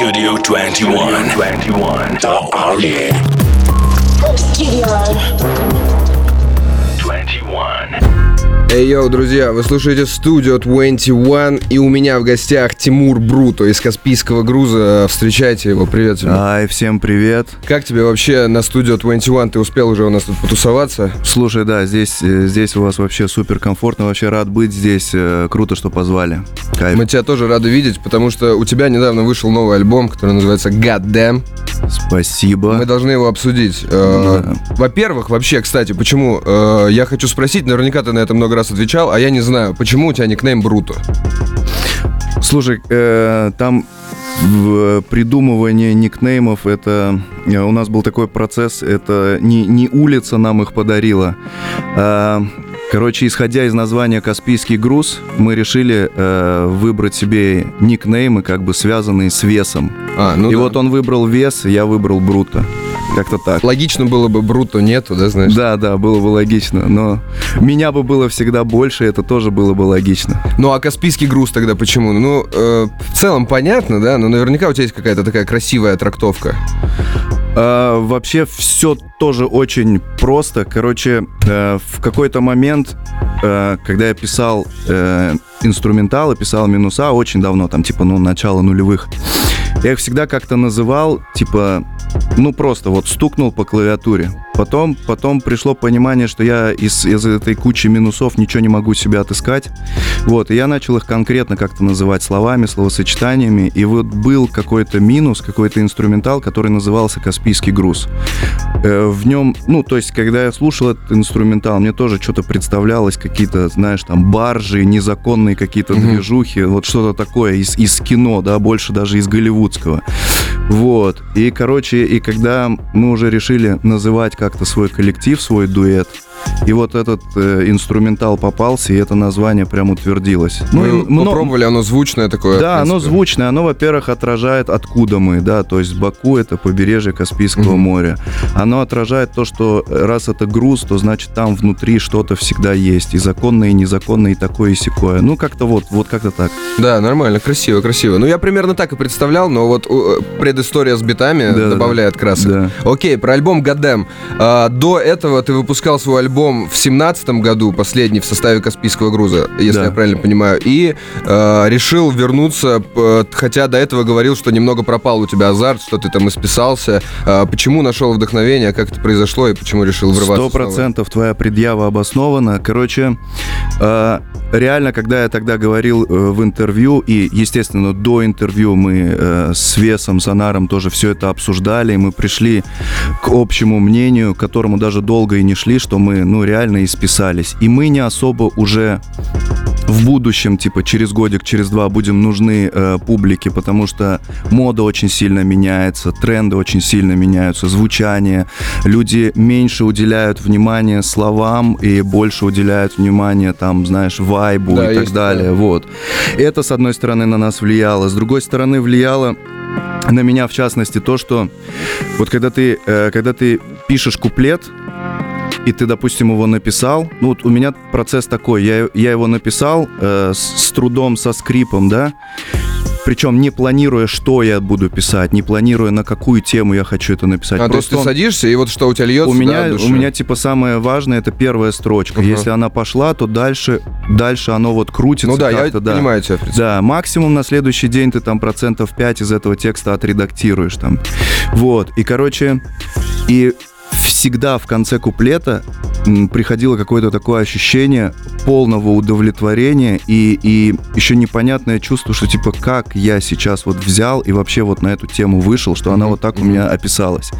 Studio 21. 21. The Army. Studio. 21. Эй, йоу, друзья, вы слушаете студию 21, и у меня в гостях Тимур Бруто из Каспийского груза. Встречайте его, привет тебе. Ай, всем привет. Как тебе вообще на студию 21? Ты успел уже у нас тут потусоваться? Слушай, да, здесь, э, здесь у вас вообще супер комфортно, вообще рад быть здесь. э, Круто, что позвали. Кайф. Мы тебя тоже рады видеть, потому что у тебя недавно вышел новый альбом, который называется God Damn. Спасибо. Мы должны его обсудить. Э, Да. Во-первых, вообще, кстати, почему? Я хочу спросить, наверняка ты на это много раз отвечал, а я не знаю, почему у тебя никнейм Бруто? Слушай, э, там в придумывании никнеймов это э, у нас был такой процесс, это не, не улица нам их подарила. а, короче, исходя из названия Каспийский груз, мы решили э, выбрать себе никнеймы, как бы связанные с весом. А, ну и да. вот он выбрал вес, я выбрал Бруто. Как-то так. Логично было бы Бруто нету, да, знаешь? Да, да, было бы логично, но меня бы было всегда больше, это тоже было бы логично. Ну а Каспийский груз тогда почему? Ну, э, в целом понятно, да, но наверняка у тебя есть какая-то такая красивая трактовка. А, вообще все тоже очень просто. Короче, э, в какой-то момент, э, когда я писал э, инструменталы, писал минуса очень давно, там типа, ну, начало нулевых, я их всегда как-то называл, типа, ну, просто вот стукнул по клавиатуре. Потом, потом пришло понимание, что я из, из этой кучи минусов ничего не могу себя отыскать. Вот, и я начал их конкретно как-то называть словами, словосочетаниями. И вот был какой-то минус, какой-то инструментал, который назывался «Каспийский груз». Э, в нем, ну, то есть, когда я слушал этот инструментал, мне тоже что-то представлялось, какие-то, знаешь, там, баржи, незаконные какие-то Мгм. движухи, вот что-то такое из, из кино, да, больше даже из голливудского. Вот. И, короче, и когда мы уже решили называть как-то свой коллектив, свой дуэт, и вот этот э, инструментал попался, и это название прям утвердилось. Ну, мы мно- попробовали, оно звучное такое. да, оно звучное, оно, во-первых, отражает, откуда мы, да, то есть Баку это побережье Каспийского Мгм. моря. Оно отражает то, что э, раз это груз, то значит там внутри что-то всегда есть, и законное, и незаконное, и такое, и сякое. Ну, как-то вот, вот как-то так. Да, нормально, красиво, красиво. Ну, я примерно так и представлял, но вот э, предыстория с битами Да, да, добавляет красок. Да. Окей, про альбом Гадем. до этого ты выпускал свой альбом в семнадцатом году, последний в составе Каспийского груза, если Да. я правильно понимаю, и э, решил вернуться, п- хотя до этого говорил, что немного пропал у тебя азарт, что ты там исписался. Э, почему нашел вдохновение, как это произошло и почему решил врываться? Сто процентов твоя предъява обоснована. Короче, э, реально, когда я тогда говорил э, в интервью, и, естественно, до интервью мы э, с Весом, Сонаром тоже все это обсуждали, и мы пришли к общему мнению, к которому даже долго и не шли, что мы, ну, реально исписались. И мы не особо уже в будущем, типа через годик, через два будем нужны э, публике, потому что мода очень сильно меняется, тренды очень сильно меняются, звучание. Люди меньше уделяют внимание словам и больше уделяют внимание, там, знаешь, вайбу Да, и так есть далее. такое. Вот. Это, с одной стороны, на нас влияло. С другой стороны, влияло на меня, в частности, то, что вот когда ты, э, когда ты пишешь куплет, и ты, допустим, его написал, ну вот у меня процесс такой, я, я его написал э, с, с трудом, со скрипом, да, причем не планируя, что я буду писать, не планируя, на какую тему я хочу это написать. А, то есть ты он- садишься, и вот что у тебя льется, у меня, да, у меня типа самое важное это первая строчка. Ага. Если она пошла, то дальше, дальше оно вот крутится. Ну да, я да. понимаю тебя. Да, максимум на следующий день ты там процентов 5 из этого текста отредактируешь там. Вот, и короче, и всегда в конце куплета приходило какое-то такое ощущение полного удовлетворения и, и еще непонятное чувство, что типа как я сейчас вот взял и вообще вот на эту тему вышел, что она вот так у меня описалась.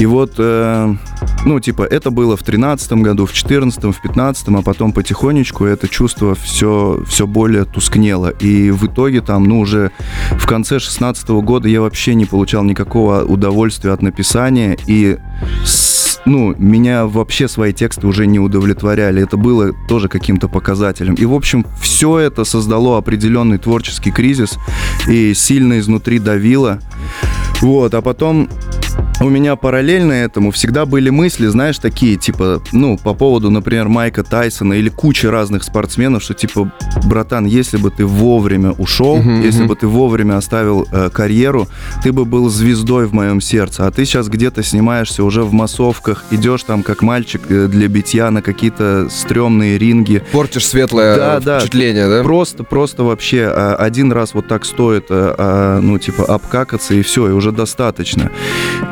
И вот, э, ну, типа, это было в тринадцатом году, в четырнадцатом, в пятнадцатом, а потом потихонечку это чувство все, все более тускнело. И в итоге там, ну, уже в конце шестнадцатого года я вообще не получал никакого удовольствия от написания. И, с- ну, меня вообще свои тексты уже не удовлетворяли. Это было тоже каким-то показателем. И, в общем, все это создало определенный творческий кризис и сильно изнутри давило. Вот, а потом у меня параллельно этому всегда были мысли, знаешь, такие, типа, ну, по поводу, например, Майка Тайсона или кучи разных спортсменов, что, типа, братан, если бы ты вовремя ушел, Мгм, если мгм. бы ты вовремя оставил э, карьеру, ты бы был звездой в моем сердце, а ты сейчас где-то снимаешься уже в массовках, идешь там как мальчик э, для битья на какие-то стрёмные ринги, Портишь светлое Да, э, да. впечатление, да? Просто, просто вообще а, один раз вот так стоит, а, а, ну, типа, обкакаться, и все, и уже достаточно.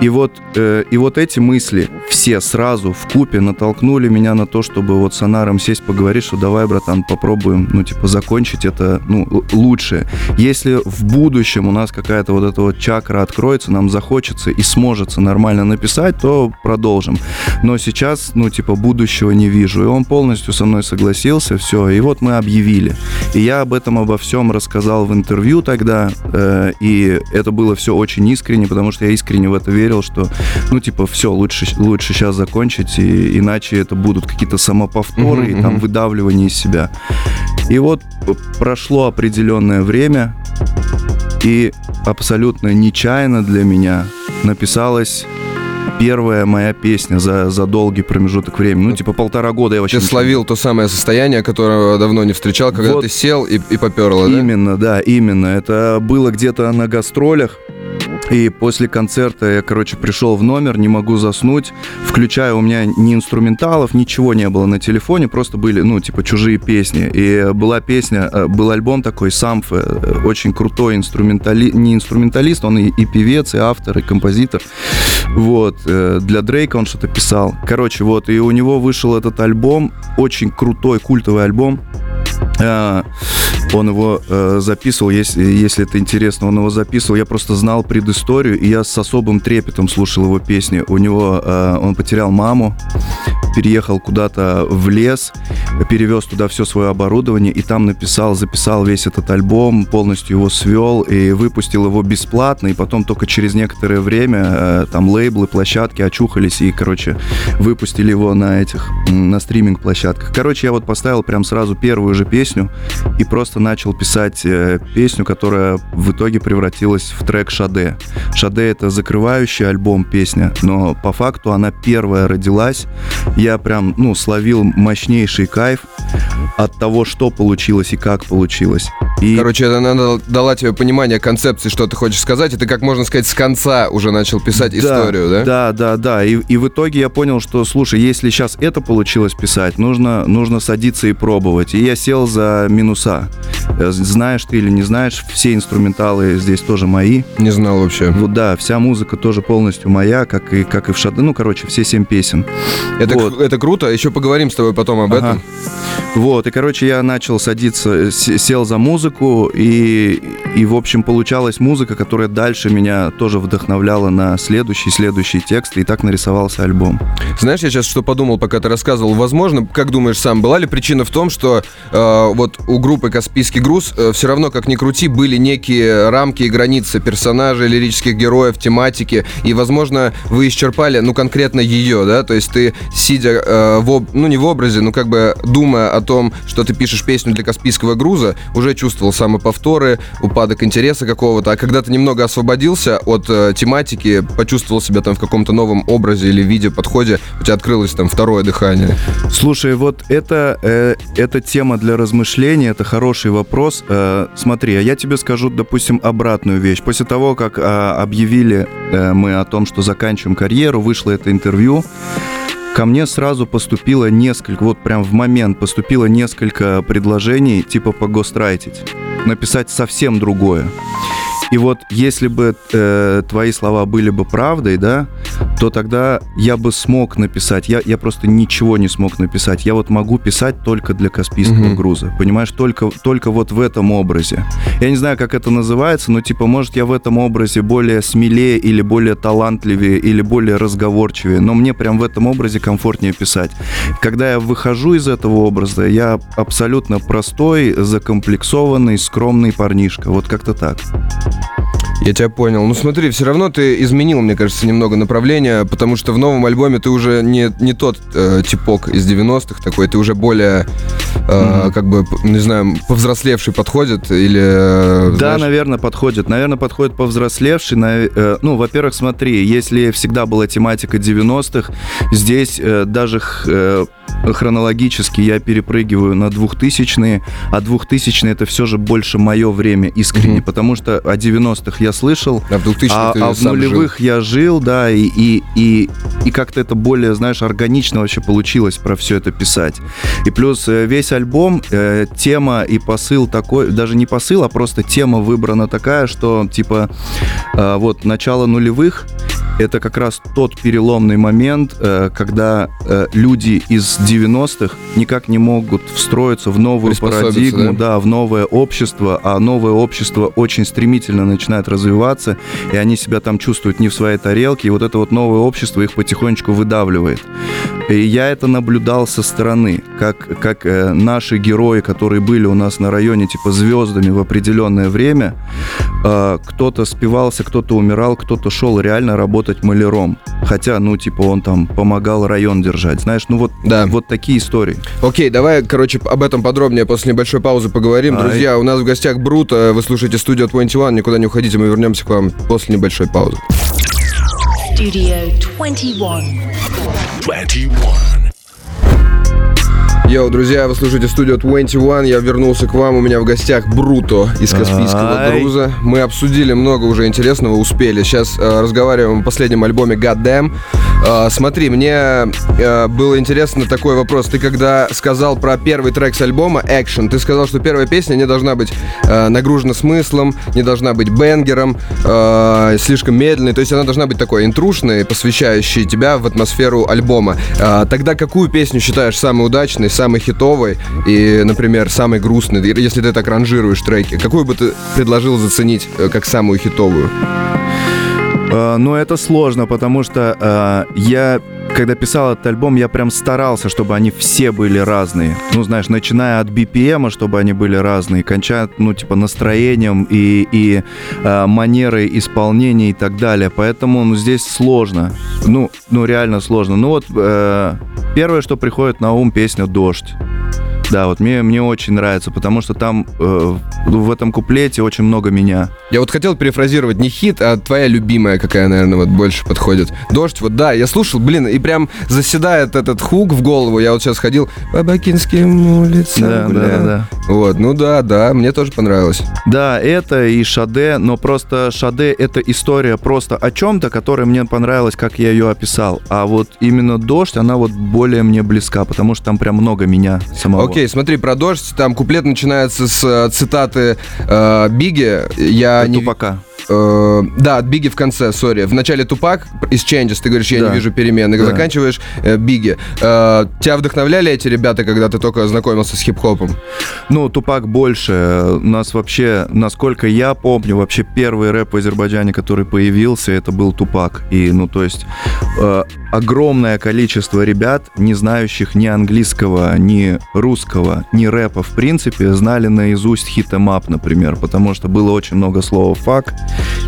И вот, э, и вот эти мысли все сразу в купе натолкнули меня на то, чтобы вот с Анаром сесть, поговорить, что давай, братан, попробуем, ну, типа, закончить это, ну, лучше. Если в будущем у нас какая-то вот эта вот чакра откроется, нам захочется и сможется нормально написать, то продолжим. Но сейчас, ну, типа, будущего не вижу. И он полностью со мной согласился, все. И вот мы объявили. И я об этом обо всем рассказал в интервью тогда. э, и это было все очень искренне, потому что я искренне в это верил, что, ну, типа, все, лучше, лучше сейчас закончить, и, иначе это будут какие-то самоповторы Мгм, и там выдавливание из себя. И вот прошло определенное время, и абсолютно нечаянно для меня написалась первая моя песня за, за долгий промежуток времени. Ну, типа полтора года я вообще... Ты словил то самое состояние, которое давно не встречал, когда Вот. ты сел и, и поперло, да? Именно, да, именно. Это было где-то на гастролях. И после концерта я, короче, пришел в номер, не могу заснуть. Включаю, у меня ни инструменталов, ничего не было на телефоне, просто были, ну, типа, чужие песни. И была песня, э, был альбом такой, Самф, э, очень крутой инструментали... не инструменталист, он и, и певец, и автор, и композитор. Вот, э, для Дрейка он что-то писал. Короче, вот, и у него вышел этот альбом, очень крутой, культовый альбом. Он его э, записывал, если, если это интересно, он его записывал. Я просто знал предысторию, и я с особым трепетом слушал его песни. У него э, он потерял маму, переехал куда-то в лес, перевез туда все свое оборудование, и там написал, записал весь этот альбом, полностью его свел и выпустил его бесплатно, и потом только через некоторое время э, там лейблы, площадки очухались и, короче, выпустили его на этих, на стриминг-площадках. Короче, я вот поставил прям сразу первую же песню и просто начал писать э, песню, которая в итоге превратилась в трек «Шаде». «Шаде» — это закрывающий альбом песня, но по факту она первая родилась. Я прям, ну, словил мощнейший кайф от того, что получилось и как получилось. И Короче, это она дала тебе понимание концепции, что ты хочешь сказать, и ты, как можно сказать, с конца уже начал писать историю, да? Да, да, да. И, и в итоге я понял, что, слушай, если сейчас это получилось писать, нужно, нужно садиться и пробовать. И я сел за минуса. Э, Знаешь ты или не знаешь, все инструменталы здесь тоже мои. Не знал вообще. Вот да, вся музыка тоже полностью моя, как и, как и в Шаде. Ну, короче, все семь песен. Это, Вот. это круто, еще поговорим с тобой потом об Ага. этом. Вот, и, короче, я начал садиться, сел за музыку, и, и, в общем, получалась музыка, которая дальше меня тоже вдохновляла на следующий, следующий текст, и так нарисовался альбом. Знаешь, я сейчас что подумал, пока ты рассказывал. Возможно, как думаешь сам, была ли причина в том, что э, вот у группы «Каспийский груз» все равно, как ни крути, были некие рамки и границы персонажей, лирических героев, тематики, и, возможно, вы исчерпали, ну, конкретно ее, да? То есть ты, сидя, э, в об- ну, не в образе, но как бы думая о том, что ты пишешь песню для «Каспийского груза», уже чувствовал самоповторы, упадок интереса какого-то, а когда ты немного освободился от э, тематики, почувствовал себя там в каком-то новом образе или виде, подходе, у тебя открылось там второе дыхание. Слушай, вот это, э, это тема для размышления, это хороший вопрос. Э, смотри, а я тебе скажу, допустим, обратную вещь. После того, как э, объявили э, мы о том, что заканчиваем карьеру, вышло это интервью, ко мне сразу поступило несколько, вот прям в момент поступило несколько предложений, типа погострайтить, написать совсем другое. И вот если бы э, твои слова были бы правдой, да, то тогда я бы смог написать. Я, я просто ничего не смог написать. Я вот могу писать только для Каспийского Мгм. груза. Понимаешь, только, только вот в этом образе. Я не знаю, как это называется, но типа, может, я в этом образе более смелее или более талантливее или более разговорчивее, но мне прям в этом образе комфортнее писать. Когда я выхожу из этого образа, я абсолютно простой, закомплексованный, скромный парнишка. Вот как-то так. Я тебя понял. Ну смотри, все равно ты изменил, мне кажется, немного направление, потому что в новом альбоме ты уже не, не тот э, типок из 90-х такой, ты уже более, э, mm-hmm. как бы, не знаю, повзрослевший подходит или... Э, да, знаешь... наверное, подходит. Наверное, подходит повзрослевший. На, э, ну, во-первых, смотри, если всегда была тематика 90-х, здесь э, даже... Э, хронологически я перепрыгиваю на 2000-е, а 2000-е это все же больше мое время искренне, mm-hmm. потому что о 90-х я слышал, а в, 2000 а, а в нулевых жил. я жил, да, и, и, и, и как-то это более, знаешь, органично вообще получилось про все это писать. И плюс э, весь альбом, э, тема и посыл такой, даже не посыл, а просто тема выбрана такая, что типа э, вот начало нулевых это как раз тот переломный момент, э, когда э, люди из 90-х никак не могут встроиться в новую парадигму, да? да, в новое общество, а новое общество очень стремительно начинает развиваться, и они себя там чувствуют не в своей тарелке, и вот это вот новое общество их потихонечку выдавливает. И я это наблюдал со стороны, как, как э, наши герои, которые были у нас на районе типа звездами в определенное время, э, кто-то спивался, кто-то умирал, кто-то шел реально работать маляром. Хотя, ну, типа, он там помогал район держать. Знаешь, ну вот, да. вот такие истории. Окей, давай, короче, об этом подробнее после небольшой паузы поговорим. Друзья, у нас в гостях Бруто, вы слушаете студию 21, никуда не уходите, мы вернемся к вам после небольшой паузы. Studio 21. 21. Йоу, друзья, вы слушаете студию 21. Я вернулся к вам. У меня в гостях Бруто из Каспийского Ай. груза. Мы обсудили много уже интересного, успели. Сейчас э, разговариваем о последнем альбоме Goddamn. Э, смотри, мне э, было интересно такой вопрос. Ты когда сказал про первый трек с альбома Action, ты сказал, что первая песня не должна быть э, нагружена смыслом, не должна быть бенгером, э, слишком медленной. То есть она должна быть такой интрушной, посвящающей тебя в атмосферу альбома. Э, тогда какую песню считаешь самой удачной, самый хитовый и, например, самый грустный, если ты так ранжируешь треки, какую бы ты предложил заценить э, как самую хитовую? Uh, ну, это сложно, потому что uh, я, когда писал этот альбом, я прям старался, чтобы они все были разные. Ну, знаешь, начиная от BPM, чтобы они были разные, кончая, ну, типа, настроением и, и uh, манерой исполнения и так далее. Поэтому, ну, здесь сложно. Ну, ну реально сложно. Ну, вот Первое, что приходит на ум, песня «Дождь». Да, вот мне, мне очень нравится, потому что там э, в этом куплете очень много меня. Я вот хотел перефразировать не хит, а твоя любимая, какая, наверное, вот больше подходит. Дождь, вот да, я слушал, блин, и прям заседает этот хук в голову. Я вот сейчас ходил по Бакинским улицам. Да, бля. да, да. Вот, ну да, да, мне тоже понравилось. Да, это и Шаде, но просто Шаде это история просто о чем-то, которая мне понравилась, как я ее описал. А вот именно Дождь, она вот более мне близка, потому что там прям много меня самого. Окей, смотри, про дождь. Там куплет начинается с э, цитаты э, Биги. Я не... Тупака. Э, да, от Биги в конце, сори. В начале Тупак из Changes, ты говоришь, я да. не вижу перемен. И да. заканчиваешь э, Биги. Э, тебя вдохновляли эти ребята, когда ты только знакомился с хип-хопом? Ну, Тупак больше. У нас вообще, насколько я помню, вообще первый рэп в Азербайджане, который появился, это был Тупак. И, ну, то есть, э, огромное количество ребят, не знающих ни английского, ни русского, ни рэпа, в принципе, знали наизусть Hit 'Em Up, например, потому что было очень много слова «fuck»,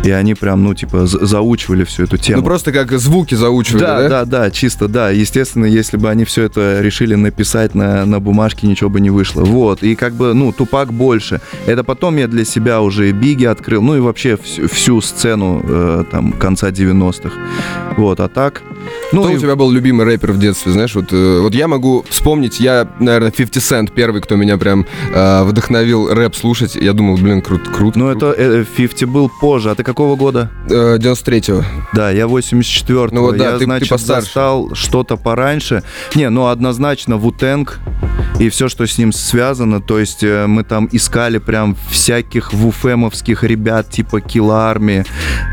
и они прям, ну, типа, заучивали всю эту тему. Ну, просто как звуки заучивали, да? Да, да, да, чисто, да. Естественно, если бы они все это решили написать на, на бумажке, ничего бы не вышло. Вот, и как бы, ну, Тупак больше. Это потом я для себя уже и Биги открыл, ну, и вообще всю, всю сцену, э, там, конца 90-х. Вот, а так... Ну, кто и... у тебя был любимый рэпер в детстве, знаешь? Вот, э, вот я могу вспомнить, я, наверное, 50 Cent первый, кто меня прям э, вдохновил рэп слушать. Я думал, блин, круто, круто. Ну, это э, 50 был позже. А ты какого года? Э, 93-го. Да, я 84-го. Ну вот, да, я, ты, значит, ты застал что-то пораньше. Не, ну, однозначно Вутенг и все, что с ним связано. То есть э, мы там искали прям всяких вуфемовских ребят, типа Kill Army,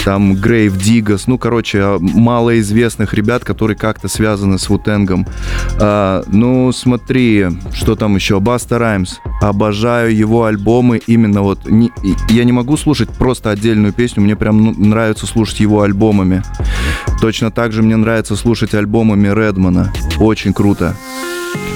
там Грейв Дигас, ну, короче, малоизвестных ребят, которые как-то связаны с Вутенгом. А, ну, смотри, что там еще? Баста Раймс. Обожаю его альбомы именно вот... Не, я не могу слушать просто отдельную песню, мне прям ну, нравится слушать его альбомами. Точно так же мне нравится слушать альбомами Редмана. Очень круто.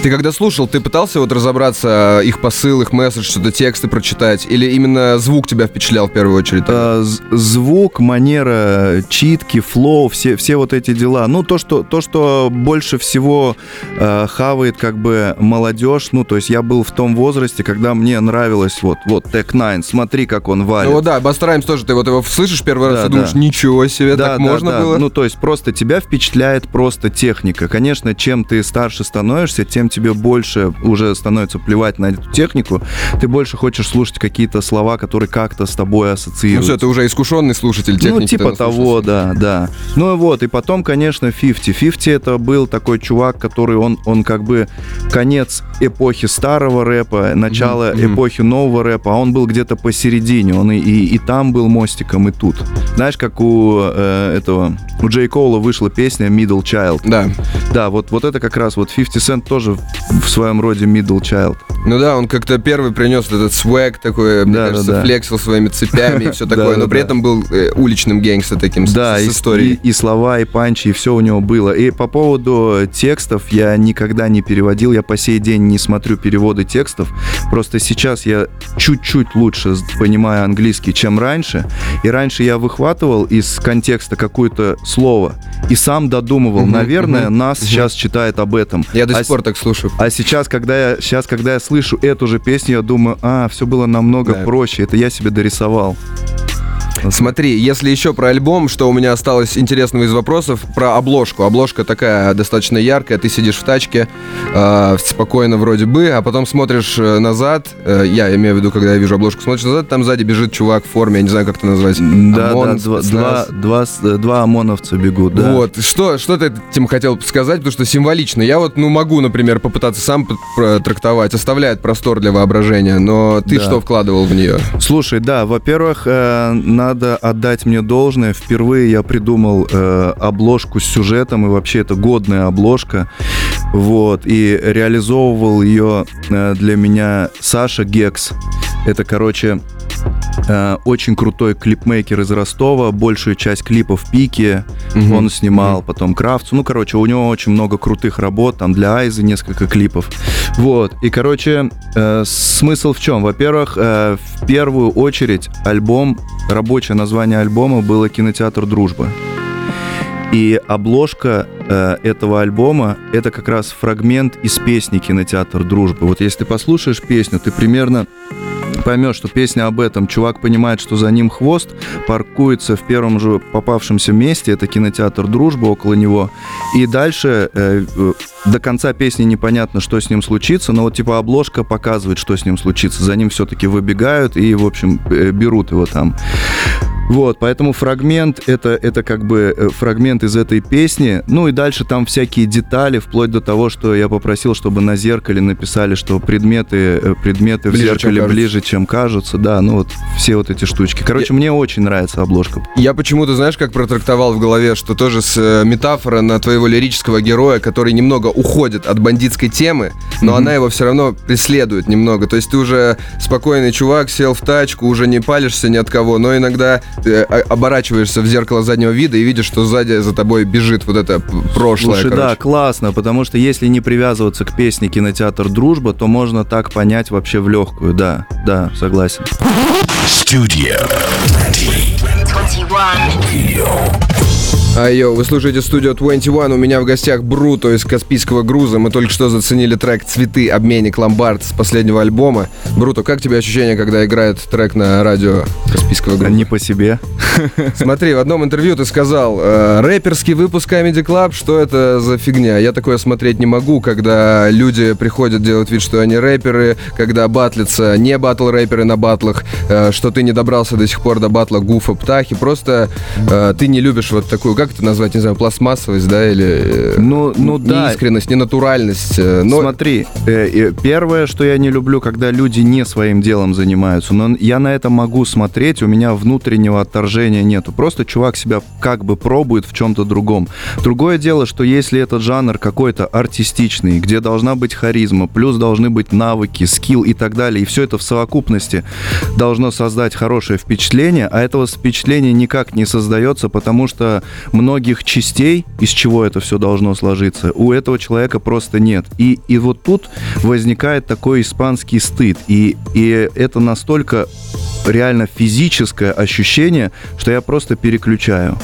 Ты когда слушал, ты пытался вот разобраться, их посыл, их месседж, что-то тексты прочитать? Или именно звук тебя впечатлял в первую очередь? Э, з- звук, манера, читки, флоу, все, все вот эти дела. Ну, то, что, то, что больше всего э, хавает как бы молодежь, ну, то есть я был в том возрасте, когда мне нравилось вот, вот, Tech Nine, смотри, как он валит. Ну да, Раймс тоже, ты вот его слышишь первый раз Да, и думаешь, да. ничего себе, так можно да. было? Ну, то есть просто тебя впечатляет просто техника. Конечно, чем ты старше становишься, тем тебе больше уже становится плевать на эту технику. Ты больше хочешь слушать какие-то слова, которые как-то с тобой Ну ассоциируются. все, ты уже искушенный слушатель техники. Ну, типа того, да, да. Ну вот, и потом, конечно, 50. 50 это был такой чувак, который, он, он как бы конец эпохи старого рэпа, начало Мгм. эпохи нового рэпа, а он был где-то посередине, он и, и, и там был мостиком, и тут. Знаешь, как у э, этого, у Джей Коула вышла песня Middle Child. Да. Да, вот, вот это как раз, вот 50 Cent тоже в, своем роде Middle Child. Ну да, он как-то первый принес этот свэг такой, мне Да, да, кажется, да. флексил своими цепями и все Да, такое, да, но при да. этом был э, уличным гангста таким, с- Да, историей. и слова, и панчи, и все у него было. И по поводу текстов я никогда не переводил, я по сей день не смотрю переводы текстов. Просто сейчас я чуть-чуть лучше с- понимаю английский, чем раньше. И раньше я выхватывал из контекста какое-то слово и сам додумывал. Мгм, Наверное, мгм, нас мгм. сейчас читает об этом. Я до А сих с- пор так слушаю. а сейчас, когда я, сейчас, когда я слышу эту же песню, я думаю, а, все было намного Да. проще. Это я себе дорисовал. Смотри, если еще про альбом, что у меня осталось интересного из вопросов, про обложку. Обложка такая достаточно яркая, ты сидишь в тачке, э, спокойно вроде бы, а потом смотришь э, назад, э, я имею в виду, когда я вижу обложку, смотришь назад, там сзади бежит чувак в форме, я не знаю, как это назвать. Да, ОМОН, да, два, два, два, два ОМОНовца бегут, да. Вот, что, что ты этим хотел сказать, потому что символично. Я вот, ну, могу, например, попытаться сам трактовать, оставляет простор для воображения, но ты Да. что вкладывал в нее? Слушай, да, во-первых, э, надо отдать мне должное. Впервые я придумал э, обложку с сюжетом, и вообще это годная обложка. Вот, и реализовывал ее э, для меня Саша Гекс. Это, короче, э, очень крутой клипмейкер из Ростова. Большую часть клипов Пики Мгм. он снимал, потом Крафтсу. Ну, короче, у него очень много крутых работ, там для Айзы несколько клипов. Вот, и, короче, э, смысл в чем? Во-первых, э, в первую очередь альбом, рабочее название альбома было «Кинотеатр Дружба». И обложка э, этого альбома — это как раз фрагмент из песни «Кинотеатр Дружбы». Вот если ты послушаешь песню, ты примерно поймешь, что песня об этом. Чувак понимает, что за ним хвост, паркуется в первом же попавшемся месте, это кинотеатр «Дружба» около него. И дальше э, э, до конца песни непонятно, что с ним случится, но вот типа обложка показывает, что с ним случится. За ним все-таки выбегают и, в общем, э, берут его там. Вот, поэтому фрагмент это, это как бы э, фрагмент из этой песни. Ну и дальше там всякие детали, вплоть до того, что я попросил, чтобы на зеркале написали, что предметы, э, предметы Ближе, в чем зеркале кажутся. ближе, чем кажутся. Да, ну вот все вот эти штучки. Короче, мне очень нравится обложка. Я почему-то, знаешь, как протрактовал в голове, что тоже с э, метафора на твоего лирического героя, который немного уходит от бандитской темы, но Мгм. она его все равно преследует немного. То есть ты уже спокойный чувак, сел в тачку, уже не палишься ни от кого, но иногда ты э, оборачиваешься в зеркало заднего вида и видишь, что сзади за тобой бежит вот это прошлое. Слушай, да, короче. классно, потому что если не привязываться к песне «Кинотеатр Дружба», то можно так понять вообще в легкую. Да, да, согласен. Studio 21. А йо, вы слушаете студию 21, у меня в гостях Бруто из Каспийского груза. Мы только что заценили трек «Цветы. Обменник Ломбард» с последнего альбома. Бруто, как тебе ощущение, когда играет трек на радио Каспийского груза? Не по себе. Смотри, в одном интервью ты сказал, э, рэперский выпуск Comedy Club, что это за фигня? Я такое смотреть не могу, когда люди приходят делать вид, что они рэперы, когда батлятся не батл рэперы на батлах, э, что ты не добрался до сих пор до батла Гуфа Птахи, просто э, ты не любишь вот такую, как это назвать, не знаю, пластмассовость, да, или э, Ну, ну да. неискренность, ненатуральность. э, Но Смотри, э, первое, что я не люблю, когда люди не своим делом занимаются, но я на это могу смотреть, у меня внутреннего отторжения нету. Просто чувак себя как бы пробует в чем-то другом. Другое дело, что если этот жанр какой-то артистичный, где должна быть харизма, плюс должны быть навыки, скилл и так далее, и все это в совокупности должно создать хорошее впечатление, а этого впечатления никак не создается, потому что многих частей, из чего это все должно сложиться, у этого человека просто нет. И, и вот тут возникает такой испанский стыд. И, и это настолько реально физическое ощущение, что я просто переключаю.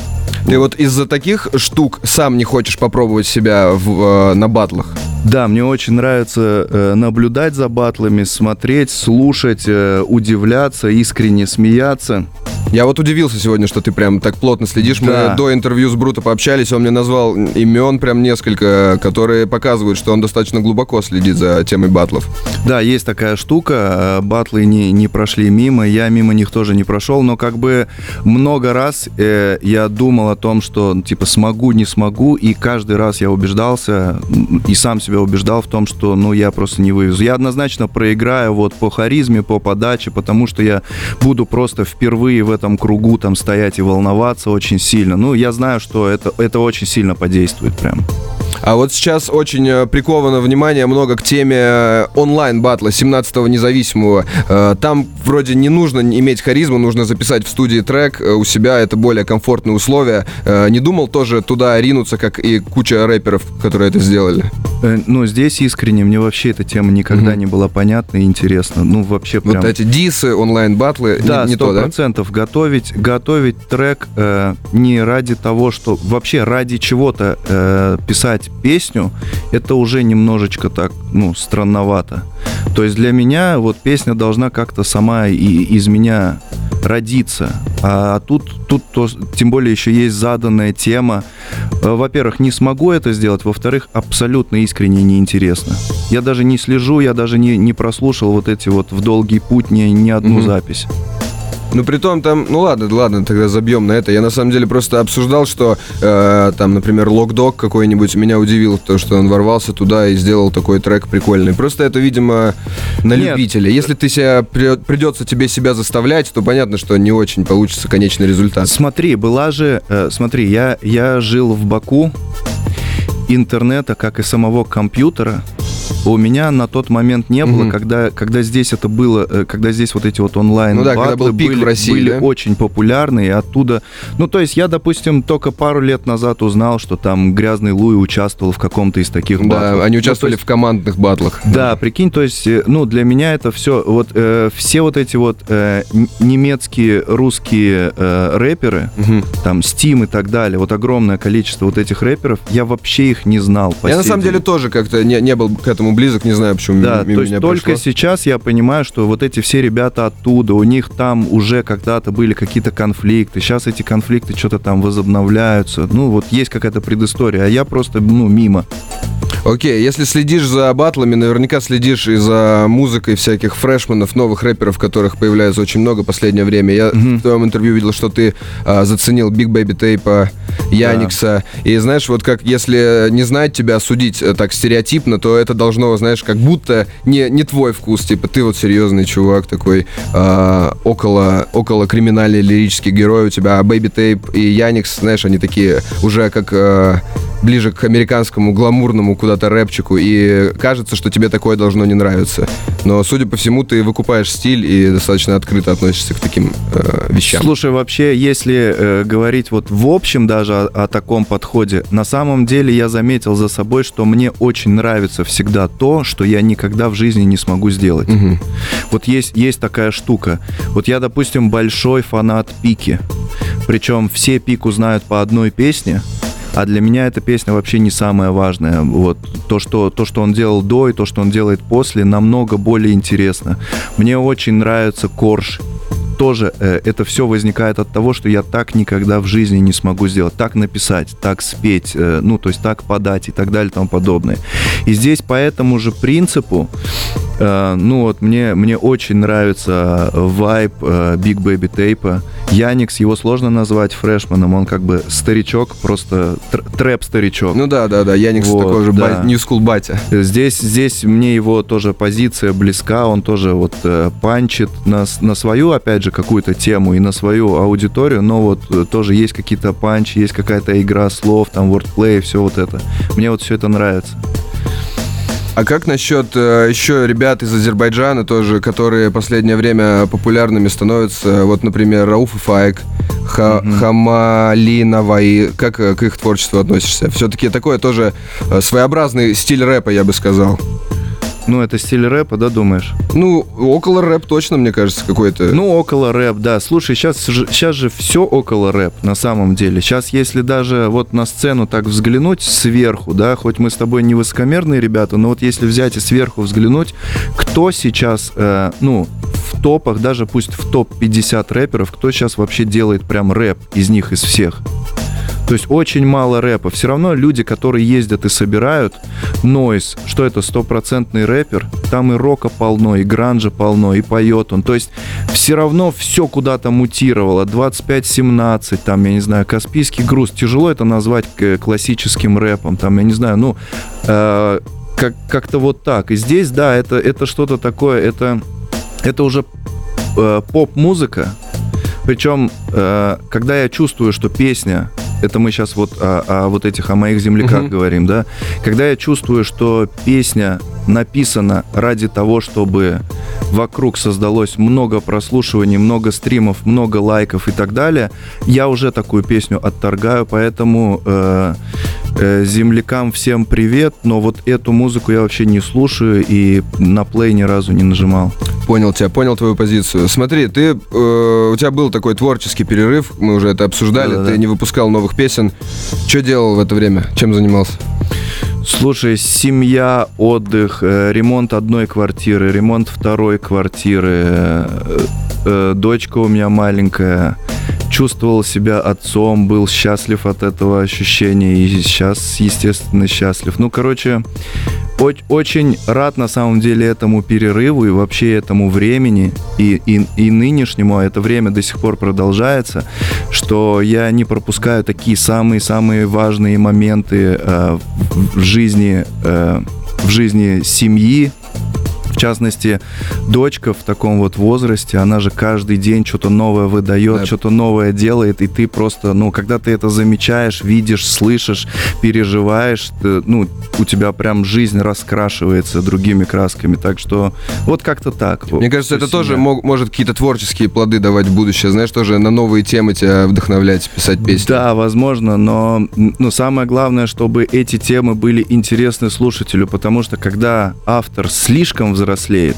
Ты вот из-за таких штук сам не хочешь попробовать себя в, э, на батлах? Да, мне очень нравится э, наблюдать за батлами, смотреть, слушать, э, удивляться, искренне смеяться. Я вот удивился сегодня, что ты прям так плотно следишь. Да. Мы до интервью с Бруто пообщались, он мне назвал имен прям несколько, которые показывают, что он достаточно глубоко следит за темой батлов. Да, есть такая штука, э, батлы не, не прошли мимо, я мимо них тоже не прошел, но как бы много раз э, я думал о том, что типа смогу, не смогу, и каждый раз я убеждался и сам себя убеждал в том, что ну я просто не вывезу. Я однозначно проиграю вот по харизме, по подаче, потому что я буду просто впервые в этом кругу там стоять и волноваться очень сильно. Ну, я знаю, что это, это очень сильно подействует прям. А вот сейчас очень э, приковано внимание много к теме э, онлайн-батла 17-го независимого. Э, Там вроде не нужно иметь харизму, нужно записать в студии трек у себя, это более комфортные условия. Не думал тоже туда ринуться, как и куча рэперов, которые это сделали? Ну, здесь искренне, мне вообще эта тема никогда Мгм. не была понятна и интересна. Ну, вообще прям... Вот эти дисы, онлайн-батлы, Да, не, не то, да? процентов готовить, готовить трек э, не ради того, что вообще ради чего-то э, писать песню, это уже немножечко так, ну, странновато. То есть для меня вот песня должна как-то сама и из меня родиться. А тут, тут то, тем более еще есть заданная тема. Э, Во-первых, не смогу это сделать. Во-вторых, абсолютно искренне неинтересно. Я даже не слежу, я даже не, не прослушал вот эти вот в долгий путь ни, ни одну Мгм. запись. Ну, при том там, ну ладно, ладно, тогда забьем на это. Я на самом деле просто обсуждал, что э, там, например, Локдог какой-нибудь меня удивил, то, что он ворвался туда и сделал такой трек прикольный. Просто это, видимо, на Нет. любителя. Если ты себя при- придется тебе себя заставлять, то понятно, что не очень получится конечный результат. Смотри, была же, э, смотри, я, я жил в Баку, интернета, как и самого компьютера, у меня на тот момент не было, Мгм. когда, когда здесь это было, э, когда здесь вот эти вот онлайн Ну да, когда был пик были, в России, были да? очень популярны, и оттуда... Ну, то есть я, допустим, только пару лет назад узнал, что там Грязный Луи участвовал в каком-то из таких батлов. Да, они Ну, участвовали то есть- в командных батлах. да, прикинь, то есть, э, ну, для меня это все, вот э, все вот эти вот э, немецкие, русские э, рэперы, Мгм. там, Steam и так далее, вот огромное количество вот этих рэперов, я вообще их не знал. Я на самом деле тоже как-то не, не был к этому близок, не знаю, почему Да, мимо то есть меня только прошло. сейчас я понимаю, что вот эти все ребята оттуда, у них там уже когда-то были какие-то конфликты, сейчас эти конфликты что-то там возобновляются, ну вот есть какая-то предыстория, а я просто, ну, мимо. Окей, если следишь за батлами, наверняка следишь и за музыкой всяких фрешменов, новых рэперов, которых появляется очень много в последнее время. Я Мгм. в твоем интервью видел, что ты а, заценил Big Baby Tape, Яникса. И знаешь, вот как если не знать тебя, судить э, так стереотипно, то это должно, знаешь, как будто не, не твой вкус. Типа ты вот серьезный чувак такой, а, около, около криминальный лирический герой у тебя, а Baby Tape и Яникс, знаешь, они такие уже как... а, ближе к американскому гламурному куда-то рэпчику, и кажется, что тебе такое должно не нравиться. Но, судя по всему, ты выкупаешь стиль и достаточно открыто относишься к таким э, вещам. Слушай, вообще, если э, говорить вот в общем даже о, о таком подходе, на самом деле я заметил за собой, что мне очень нравится всегда то, что я никогда в жизни не смогу сделать. Мгм. Вот есть, есть такая штука. Вот я, допустим, большой фанат Пики. Причем все Пику знают по одной песне, а для меня эта песня вообще не самая важная. Вот то, что, то, что он делал до и то, что он делает после, намного более интересно. Мне очень нравится Корж. Тоже э, это все возникает от того, что я так никогда в жизни не смогу сделать. Так написать, так спеть, э, ну, то есть так подать и так далее и тому подобное. И здесь по этому же принципу Э, ну вот мне, мне очень нравится вайб э, Big Baby Tape. Яникс, его сложно назвать фрешманом, он как бы старичок, просто тр- трэп-старичок. Ну да, да, да, Яникс Вот, такой же да. New School батя. Здесь, здесь мне его тоже позиция близка, он тоже вот э, панчит на, на свою, опять же, какую-то тему и на свою аудиторию, но вот э, тоже есть какие-то панчи, есть какая-то игра слов, там, wordplay, все вот это. Мне вот все это нравится. А как насчет э, еще ребят из Азербайджана тоже, которые последнее время популярными становятся? Вот, например, Рауф и Файк, Ха- Хамали Наваи. Как э, к их творчеству относишься? Все-таки такое тоже э, своеобразный стиль рэпа, я бы сказал. Ну, это стиль рэпа, да, думаешь? Ну, около рэп точно, мне кажется, какой-то. Ну, около рэп, да. Слушай, сейчас сейчас же все около рэп, на самом деле. Сейчас, если даже вот на сцену так взглянуть сверху, да, хоть мы с тобой не высокомерные ребята, но вот если взять и сверху взглянуть, кто сейчас, э, ну, в топах, даже пусть в топ-50 рэперов, кто сейчас вообще делает прям рэп из них, из всех? То есть очень мало рэпа. Все равно люди, которые ездят и собирают, Нойс, что это стопроцентный рэпер, там и рока полно, и гранжа полно, и поет он. То есть все равно все куда-то мутировало. 25-17, там, я не знаю, Каспийский груз. Тяжело это назвать к- классическим рэпом, там, я не знаю, ну, э, как, как-то вот так. И здесь, да, это, это что-то такое, это, это уже э, поп-музыка, причем, э, когда я чувствую, что песня, это мы сейчас вот о, о вот этих, о моих земляках Мгм. говорим, да, когда я чувствую, что песня написана ради того, чтобы вокруг создалось много прослушиваний, много стримов, много лайков и так далее, я уже такую песню отторгаю, поэтому э, э, землякам всем привет, но вот эту музыку я вообще не слушаю и на плей ни разу не нажимал. Понял тебя, понял твою позицию. Смотри, ты, э, у тебя был такой творческий перерыв, мы уже это обсуждали, Да-да-да. ты не выпускал новых песен. Что делал в это время? Чем занимался? Слушай, семья, отдых, э, ремонт одной квартиры, ремонт второй квартиры, э, э, дочка у меня маленькая. Чувствовал себя отцом, был счастлив от этого ощущения и сейчас, естественно, счастлив. Ну, короче, очень рад на самом деле этому перерыву и вообще этому времени и, и, и нынешнему, а это время до сих пор продолжается, что я не пропускаю такие самые-самые важные моменты э, в, жизни, э, в жизни семьи, частности, дочка в таком вот возрасте, она же каждый день что-то новое выдает, Да. что-то новое делает, и ты просто, ну, когда ты это замечаешь, видишь, слышишь, переживаешь, ты, ну, у тебя прям жизнь раскрашивается другими красками, так что вот как-то так. Мне кажется, это Всё тоже мог- может какие-то творческие плоды давать в будущее. Знаешь, тоже на новые темы тебя вдохновлять, писать песни. Да, возможно, но, но самое главное, чтобы эти темы были интересны слушателю, потому что когда автор слишком взрослеет,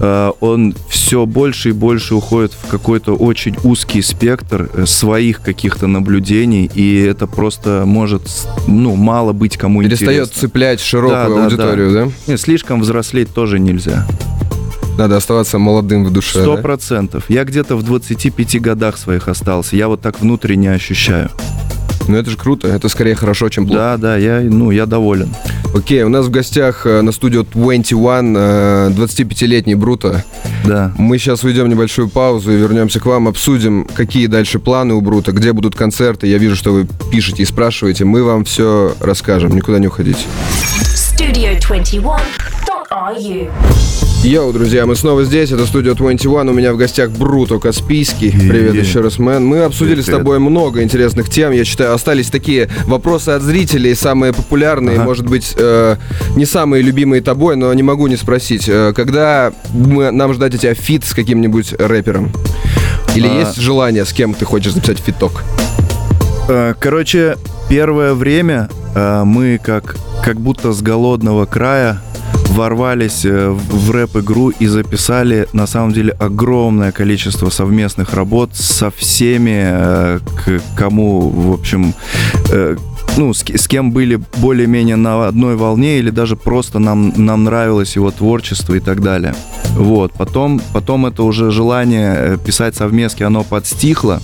э, он все больше и больше уходит в какой-то очень узкий спектр э, своих каких-то наблюдений, и это просто может, ну, мало быть кому Перестает интересно. цеплять широкую Да, да, аудиторию, да? Нет, слишком взрослеть тоже нельзя. Надо оставаться молодым в душе. Сто да? процентов. Я где-то в 25 годах своих остался. Я вот так внутренне ощущаю. Ну это же круто, это скорее хорошо, чем плохо. Да, да, я, ну, я доволен. Окей, у нас в гостях э, на студию 21 э, 25-летний Бруто. Да. Мы сейчас уйдем в небольшую паузу и вернемся к вам, обсудим, какие дальше планы у Брута, где будут концерты. Я вижу, что вы пишете и спрашиваете. Мы вам все расскажем, никуда не уходите. Studio21.ru Йоу, друзья, мы снова здесь, это студия 21, у меня в гостях Бруто Каспийский. Привет Е-е. еще раз, мэн. Мы обсудили Привет, с тобой много интересных тем, я считаю, остались такие вопросы от зрителей, самые популярные, Ага. может быть, э, не самые любимые тобой, но не могу не спросить, э, когда мы, нам ждать у тебя фит с каким-нибудь рэпером? Или А. есть желание, с кем ты хочешь записать фиток? Э, Короче, первое время э, мы как, как будто с голодного края ворвались э, в рэп-игру и записали, на самом деле, огромное количество совместных работ со всеми, э, к кому, в общем, э, ну, с, с кем были более-менее на одной волне или даже просто нам, нам нравилось его творчество и так далее. Вот, потом, потом это уже желание писать совместки, оно подстихло.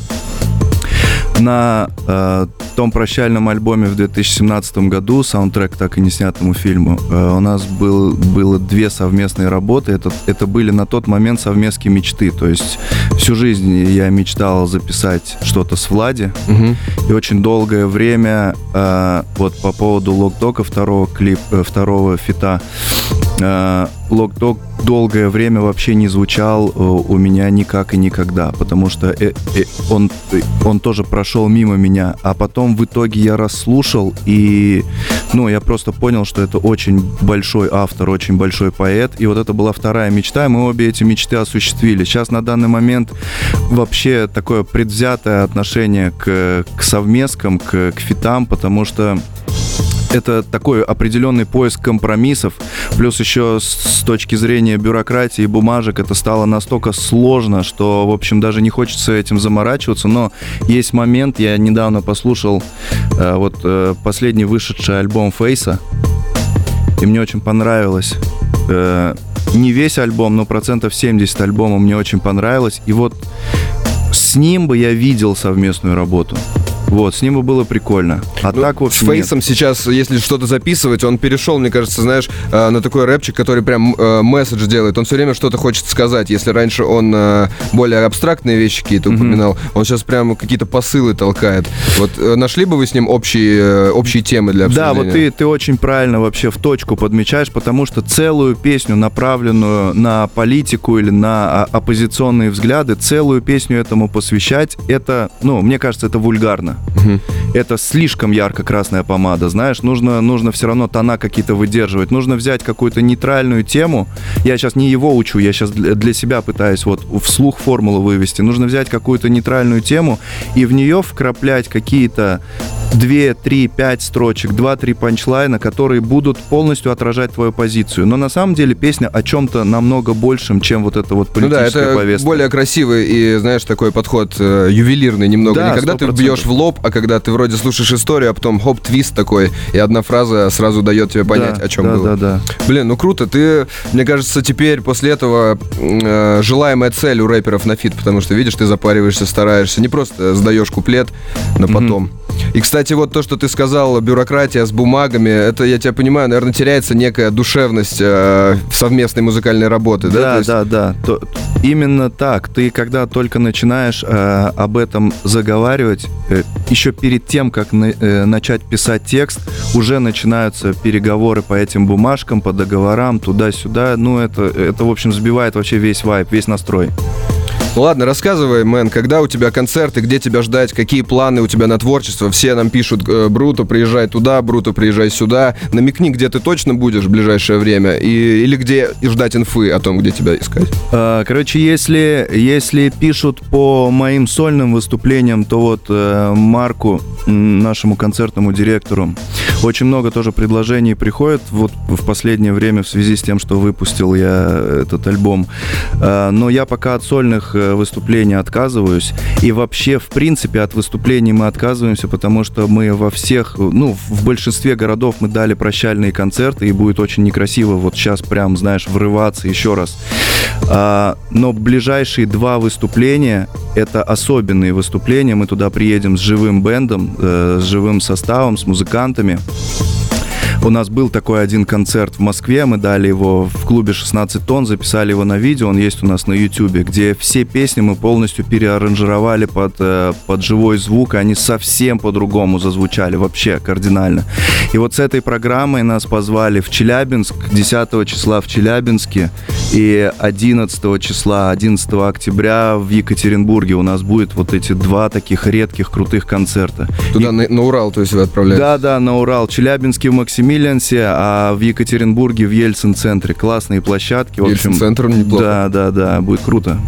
На э, том прощальном альбоме в 2017 году, саундтрек так и не снятому фильму, э, у нас был, было две совместные работы. Это, это были на тот момент совместные мечты. То есть всю жизнь я мечтал записать что-то с Влади. Мгм. И очень долгое время э, вот по поводу Локдока второго клип, э, второго фита, э, Локдог долгое время вообще не звучал э, у меня никак и никогда, потому что э, э, он, он тоже прошел мимо меня, а потом в итоге я расслушал и, ну, я просто понял, что это очень большой автор, очень большой поэт, и вот это была вторая мечта, и мы обе эти мечты осуществили. Сейчас на данный момент вообще такое предвзятое отношение к, к совмескам, к, к фитам, потому что это такой определенный поиск компромиссов, плюс еще с, точки зрения бюрократии и бумажек это стало настолько сложно, что, в общем, даже не хочется этим заморачиваться, но есть момент, я недавно послушал э, вот э, последний вышедший альбом Фейса, и мне очень понравилось. Э, не весь альбом, но процентов 70 альбома мне очень понравилось, и вот с ним бы я видел совместную работу. Вот, с ним бы было прикольно. А Ну, так, в с общем, нет. Фейсом сейчас, если что-то записывать, он перешел, мне кажется, знаешь, э, на такой рэпчик, который прям э, месседж делает. Он все время что-то хочет сказать. Если раньше он э, более абстрактные вещи какие-то упоминал, он сейчас прям какие-то посылы толкает. Вот нашли бы вы с ним общие, общие темы для Да, обсуждения? вот ты, ты очень правильно вообще в точку подмечаешь, потому что целую песню, направленную на политику или на а, оппозиционные взгляды, целую песню этому посвящать, это, ну, мне кажется, это вульгарно. Это слишком ярко-красная помада, знаешь, нужно, нужно все равно тона какие-то выдерживать. Нужно взять какую-то нейтральную тему. Я сейчас не его учу, я сейчас для себя пытаюсь вот вслух формулу вывести. Нужно взять какую-то нейтральную тему и в нее вкраплять какие-то 2, 3, 5 строчек, 2-3 панчлайна, которые будут полностью отражать твою позицию. Но на самом деле песня о чем-то намного большем, чем вот это вот Ну да, политическая это повестка. более красивый и, знаешь, такой подход э, ювелирный немного. Да, Не когда ты 100%. бьешь в лоб, а когда ты вроде слушаешь историю, а потом хоп, твист такой, и одна фраза сразу дает тебе понять, Да, о чем да, было. Да, да. Блин, ну круто. Ты, мне кажется, теперь после этого э, желаемая цель у рэперов на фит, потому что, видишь, ты запариваешься, стараешься, не просто сдаешь куплет на потом. И, кстати, вот то, что ты сказал, бюрократия с бумагами, это, я тебя понимаю, наверное, теряется некая душевность э, совместной музыкальной работы, да? То Да, есть- да, да. То- именно так. Ты когда только начинаешь э, об этом заговаривать, э, еще перед тем, как на- э, начать писать текст, уже начинаются переговоры по этим бумажкам, по договорам, туда-сюда. Ну, это, это, в общем, сбивает вообще весь вайп, весь настрой. Ну ладно, рассказывай, мэн, когда у тебя концерты, где тебя ждать, какие планы у тебя на творчество? Все нам пишут, э, Бруто, приезжай туда, Бруто, приезжай сюда. Намекни, где ты точно будешь в ближайшее время, и, или где ждать инфы о том, где тебя искать. А, Короче, если, если пишут по моим сольным выступлениям, то вот э, Марку, нашему концертному директору, очень много тоже предложений приходит вот в последнее время в связи с тем, что выпустил я этот альбом. А, Но я пока от сольных выступлений отказываюсь. И вообще, в принципе, от выступлений мы отказываемся, потому что мы во всех, ну, в большинстве городов мы дали прощальные концерты, и будет очень некрасиво вот сейчас прям, знаешь, врываться еще раз. А, но ближайшие два выступления это особенные выступления. Мы туда приедем с живым бендом, э, с живым составом, с музыкантами. У нас был такой один концерт в Москве, мы дали его в клубе 16 тонн, записали его на видео, он есть у нас на YouTube, где все песни мы полностью переаранжировали под, э, под живой звук, они совсем по-другому зазвучали, вообще кардинально. И вот с этой программой нас позвали в Челябинск, 10 числа в Челябинске, и 11 числа, 11 октября в Екатеринбурге у нас будет вот эти два таких редких крутых концерта. Туда, на, на Урал, то есть вы отправляете? Да, да, на Урал. Челябинске в Максимилиансе, а в Екатеринбурге в Ельцин-центре. Классные площадки. В общем, Ельцин-центр неплохо. Да, да, да, будет круто.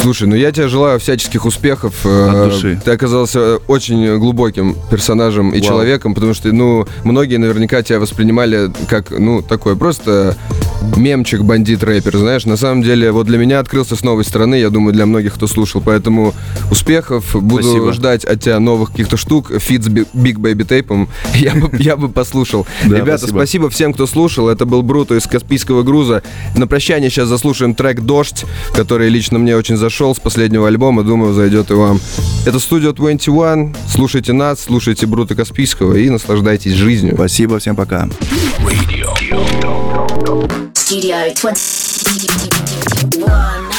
Слушай, ну я тебе желаю всяческих успехов. Э, От души. Ты оказался очень глубоким персонажем и Вау. человеком, потому что, ну, многие наверняка тебя воспринимали как, ну, такой просто мемчик бандит-рэпер, знаешь. На самом деле, вот для меня открылся с новой стороны, я думаю, для многих, кто слушал. Поэтому успехов, буду Спасибо. ждать от тебя новых каких-то штук. Фит с Big Baby Тейпом я бы, я бы послушал. Да, Ребята, спасибо. спасибо всем, кто слушал. Это был Бруто из Каспийского груза. На прощание сейчас заслушаем трек «Дождь», который лично мне очень зашел с последнего альбома. Думаю, зайдет и вам. Это студия 21. Слушайте нас, слушайте Бруто Каспийского и наслаждайтесь жизнью. Спасибо, всем пока. Studio 21. 21.